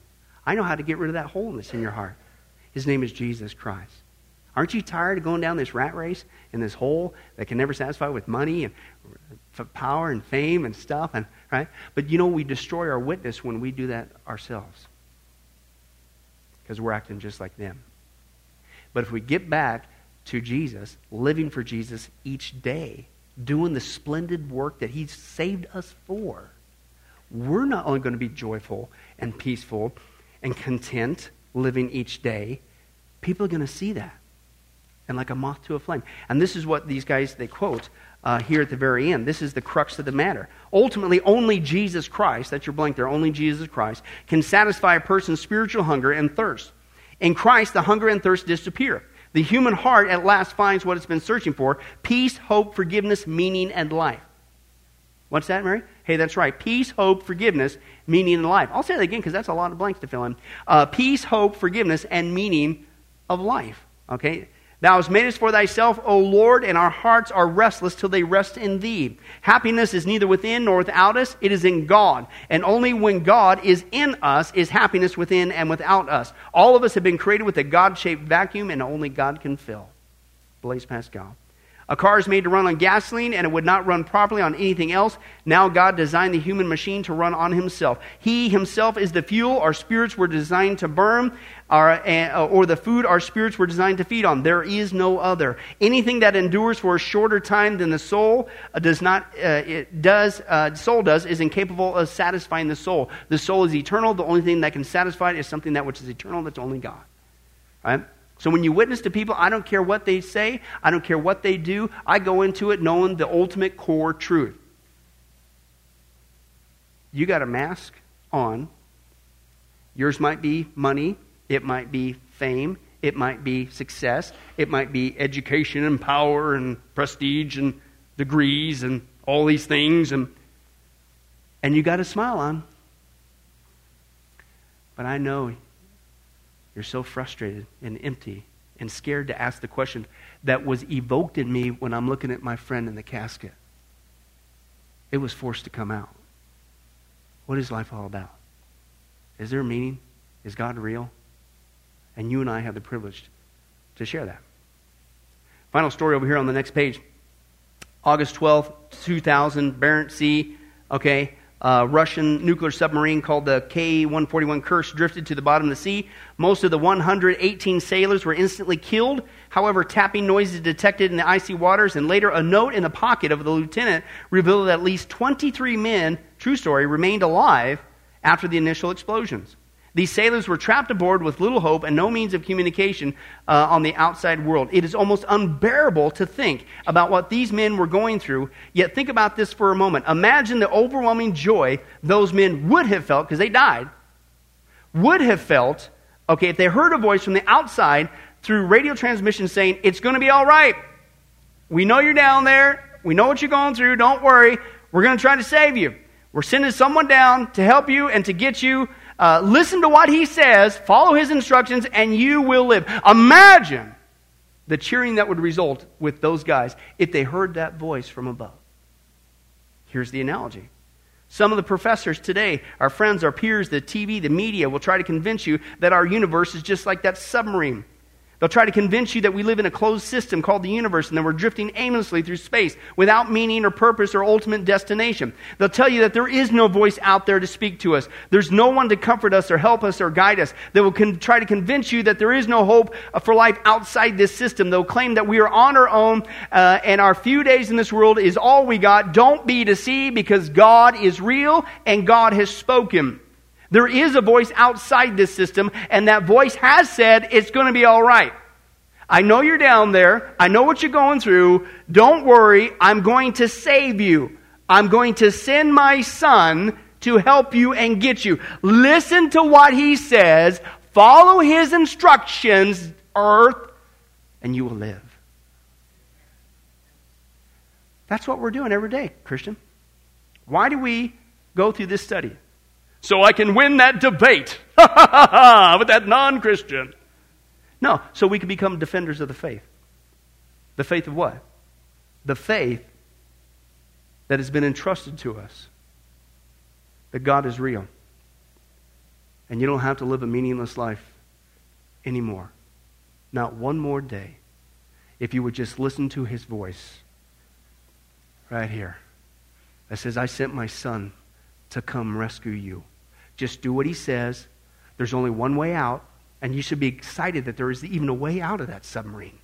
I know how to get rid of that hole that's in your heart. His name is Jesus Christ. Aren't you tired of going down this rat race in this hole that can never satisfy with money and power and fame and stuff? And right? But you know we destroy our witness when we do that ourselves because we're acting just like them. But if we get back to Jesus, living for Jesus each day, doing the splendid work that He saved us for, we're not only going to be joyful and peaceful and content living each day, people are going to see that. And like a moth to a flame. And this is what these guys, they quote uh, here at the very end. This is the crux of the matter. Ultimately, only Jesus Christ, that's your blank there, only Jesus Christ, can satisfy a person's spiritual hunger and thirst. In Christ, the hunger and thirst disappear. The human heart at last finds what it's been searching for peace, hope, forgiveness, meaning, and life. What's that, Mary? Hey, that's right. Peace, hope, forgiveness, meaning, and life. I'll say that again because that's a lot of blanks to fill in. Uh, peace, hope, forgiveness, and meaning of life. Okay? Thou hast made us for thyself, O Lord, and our hearts are restless till they rest in thee. Happiness is neither within nor without us, it is in God. And only when God is in us is happiness within and without us. All of us have been created with a God shaped vacuum, and only God can fill. Blaise Pascal. A car is made to run on gasoline and it would not run properly on anything else. Now God designed the human machine to run on himself. He himself is the fuel our spirits were designed to burn, our, uh, or the food our spirits were designed to feed on. There is no other. Anything that endures for a shorter time than the soul uh, does not, uh, it does, uh, soul does, is incapable of satisfying the soul. The soul is eternal. The only thing that can satisfy it is something that which is eternal, that's only God. Right? So when you witness to people, I don't care what they say, I don't care what they do, I go into it knowing the ultimate core truth. You got a mask on. Yours might be money, it might be fame, it might be success, it might be education and power and prestige and degrees and all these things and and you got a smile on. But I know you're so frustrated and empty and scared to ask the question that was evoked in me when I'm looking at my friend in the casket. It was forced to come out. What is life all about? Is there meaning? Is God real? And you and I have the privilege to share that. Final story over here on the next page. August 12th, 2000, Barents Sea. Okay, uh, Russian nuclear submarine called the K 141 Kursk drifted to the bottom of the sea. Most of the 118 sailors were instantly killed. However, tapping noises detected in the icy waters, and later a note in the pocket of the lieutenant revealed that at least 23 men, true story, remained alive after the initial explosions. These sailors were trapped aboard with little hope and no means of communication uh, on the outside world. It is almost unbearable to think about what these men were going through. Yet, think about this for a moment. Imagine the overwhelming joy those men would have felt, because they died, would have felt, okay, if they heard a voice from the outside through radio transmission saying, It's going to be all right. We know you're down there. We know what you're going through. Don't worry. We're going to try to save you. We're sending someone down to help you and to get you uh, listen to what he says, follow his instructions, and you will live. Imagine the cheering that would result with those guys if they heard that voice from above. Here's the analogy. Some of the professors today, our friends, our peers, the TV, the media, will try to convince you that our universe is just like that submarine They'll try to convince you that we live in a closed system called the universe and that we're drifting aimlessly through space without meaning or purpose or ultimate destination. They'll tell you that there is no voice out there to speak to us. There's no one to comfort us or help us or guide us. They will con- try to convince you that there is no hope for life outside this system. They'll claim that we are on our own uh, and our few days in this world is all we got. Don't be deceived because God is real and God has spoken. There is a voice outside this system, and that voice has said it's going to be all right. I know you're down there. I know what you're going through. Don't worry. I'm going to save you. I'm going to send my son to help you and get you. Listen to what he says. Follow his instructions, earth, and you will live. That's what we're doing every day, Christian. Why do we go through this study? So I can win that debate [LAUGHS] with that non Christian. No, so we can become defenders of the faith. The faith of what? The faith that has been entrusted to us that God is real. And you don't have to live a meaningless life anymore. Not one more day. If you would just listen to his voice right here that says, I sent my son to come rescue you. Just do what he says. There's only one way out, and you should be excited that there is even a way out of that submarine.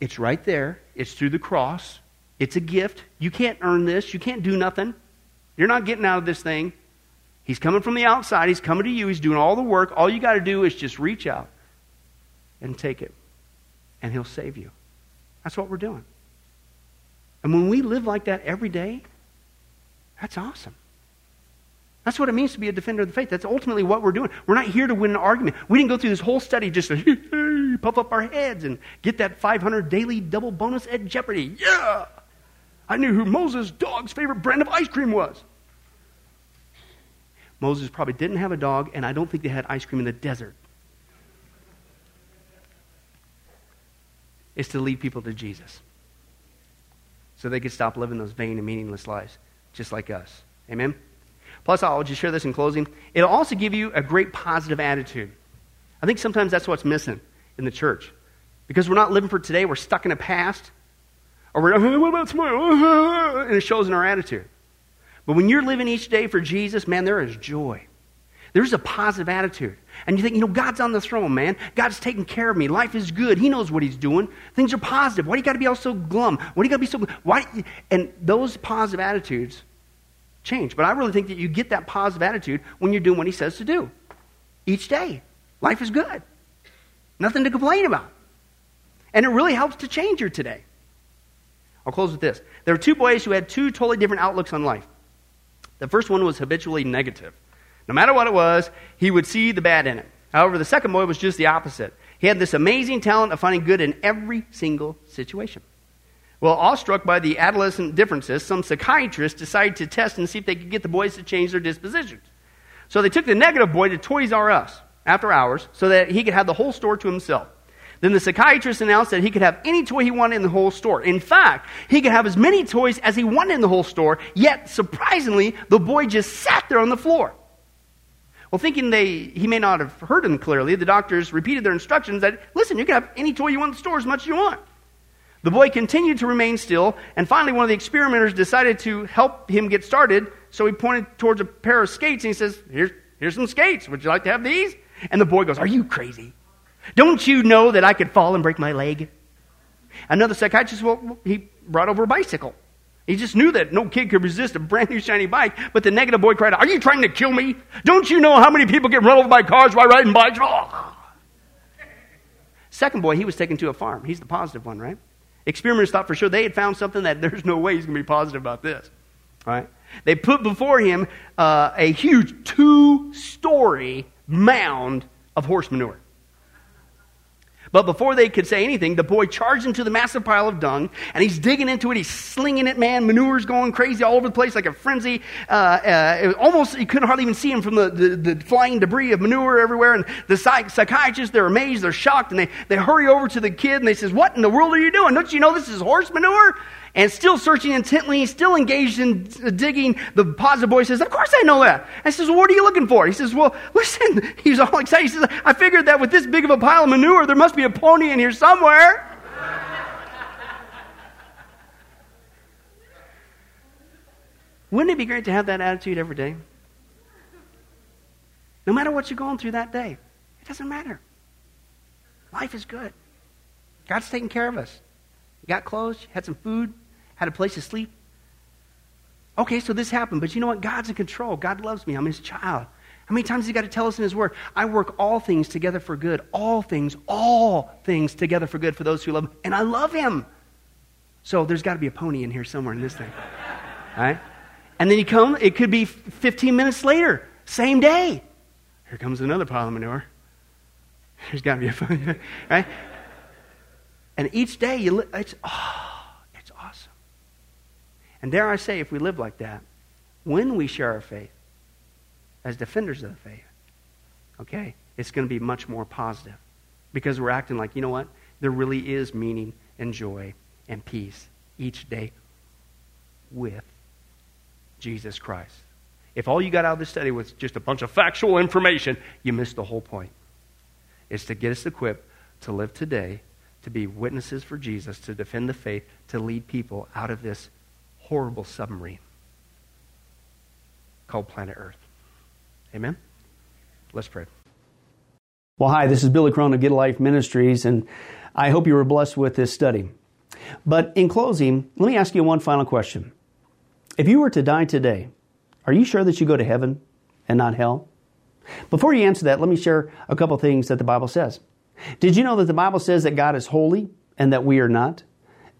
It's right there. It's through the cross. It's a gift. You can't earn this. You can't do nothing. You're not getting out of this thing. He's coming from the outside. He's coming to you. He's doing all the work. All you got to do is just reach out and take it, and He'll save you. That's what we're doing. And when we live like that every day, that's awesome. That's what it means to be a defender of the faith. That's ultimately what we're doing. We're not here to win an argument. We didn't go through this whole study just to [LAUGHS] puff up our heads and get that 500 daily double bonus at Jeopardy. Yeah! I knew who Moses' dog's favorite brand of ice cream was. Moses probably didn't have a dog, and I don't think they had ice cream in the desert. It's to lead people to Jesus so they could stop living those vain and meaningless lives, just like us. Amen? Plus, I'll just share this in closing. It'll also give you a great positive attitude. I think sometimes that's what's missing in the church. Because we're not living for today, we're stuck in a past. Or we're, [LAUGHS] oh, what about tomorrow? [LAUGHS] And it shows in our attitude. But when you're living each day for Jesus, man, there is joy. There's a positive attitude. And you think, you know, God's on the throne, man. God's taking care of me. Life is good. He knows what He's doing. Things are positive. Why do you got to be all so glum? Why do you got to be so? Why? And those positive attitudes change. But I really think that you get that positive attitude when you're doing what He says to do each day. Life is good. Nothing to complain about. And it really helps to change your today. I'll close with this. There were two boys who had two totally different outlooks on life. The first one was habitually negative. No matter what it was, he would see the bad in it. However, the second boy was just the opposite. He had this amazing talent of finding good in every single situation. Well, awestruck by the adolescent differences, some psychiatrists decided to test and see if they could get the boys to change their dispositions. So they took the negative boy to Toys R Us after hours so that he could have the whole store to himself. Then the psychiatrist announced that he could have any toy he wanted in the whole store. In fact, he could have as many toys as he wanted in the whole store, yet, surprisingly, the boy just sat there on the floor. Well, thinking they, he may not have heard him clearly, the doctors repeated their instructions that, listen, you can have any toy you want in the store as much as you want. The boy continued to remain still, and finally, one of the experimenters decided to help him get started, so he pointed towards a pair of skates and he says, Here's, here's some skates. Would you like to have these? And the boy goes, Are you crazy? Don't you know that I could fall and break my leg? Another psychiatrist, well, he brought over a bicycle. He just knew that no kid could resist a brand new shiny bike, but the negative boy cried out, Are you trying to kill me? Don't you know how many people get run over by cars while riding bikes? Oh. [LAUGHS] Second boy, he was taken to a farm. He's the positive one, right? Experimenters thought for sure they had found something that [LAUGHS] there's no way he's going to be positive about this, right? They put before him uh, a huge two story mound of horse manure. But before they could say anything, the boy charged into the massive pile of dung, and he's digging into it. He's slinging it, man. Manure's going crazy all over the place like a frenzy. Uh, uh, almost, you couldn't hardly even see him from the, the, the, flying debris of manure everywhere. And the psych- psychiatrists, they're amazed, they're shocked, and they, they hurry over to the kid, and they says, what in the world are you doing? Don't you know this is horse manure? And still searching intently, still engaged in digging, the positive boy says, Of course I know that. I says, well, What are you looking for? He says, Well, [LAUGHS] listen. He's all excited. He says, I figured that with this big of a pile of manure, there must be a pony in here somewhere. [LAUGHS] Wouldn't it be great to have that attitude every day? No matter what you're going through that day, it doesn't matter. Life is good. God's taking care of us. You got clothes, you had some food, had a place to sleep. Okay, so this happened, but you know what? God's in control. God loves me. I'm his child. How many times has he got to tell us in his word? I work all things together for good. All things, all things together for good for those who love him. And I love him. So there's got to be a pony in here somewhere in this thing. All [LAUGHS] right? And then you come, it could be 15 minutes later, same day. Here comes another pile of manure. There's got to be a pony, [LAUGHS] right? And each day, you li- it's, oh. And dare I say, if we live like that, when we share our faith, as defenders of the faith, okay, it's going to be much more positive because we're acting like, you know what? There really is meaning and joy and peace each day with Jesus Christ. If all you got out of this study was just a bunch of factual information, you missed the whole point. It's to get us equipped to live today, to be witnesses for Jesus, to defend the faith, to lead people out of this horrible submarine called planet Earth. Amen? Let's pray. Well, hi, this is Billy Crone of Get Life Ministries, and I hope you were blessed with this study. But in closing, let me ask you one final question. If you were to die today, are you sure that you go to heaven and not hell? Before you answer that, let me share a couple things that the Bible says. Did you know that the Bible says that God is holy and that we are not?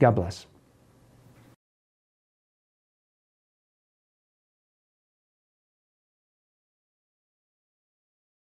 God bless.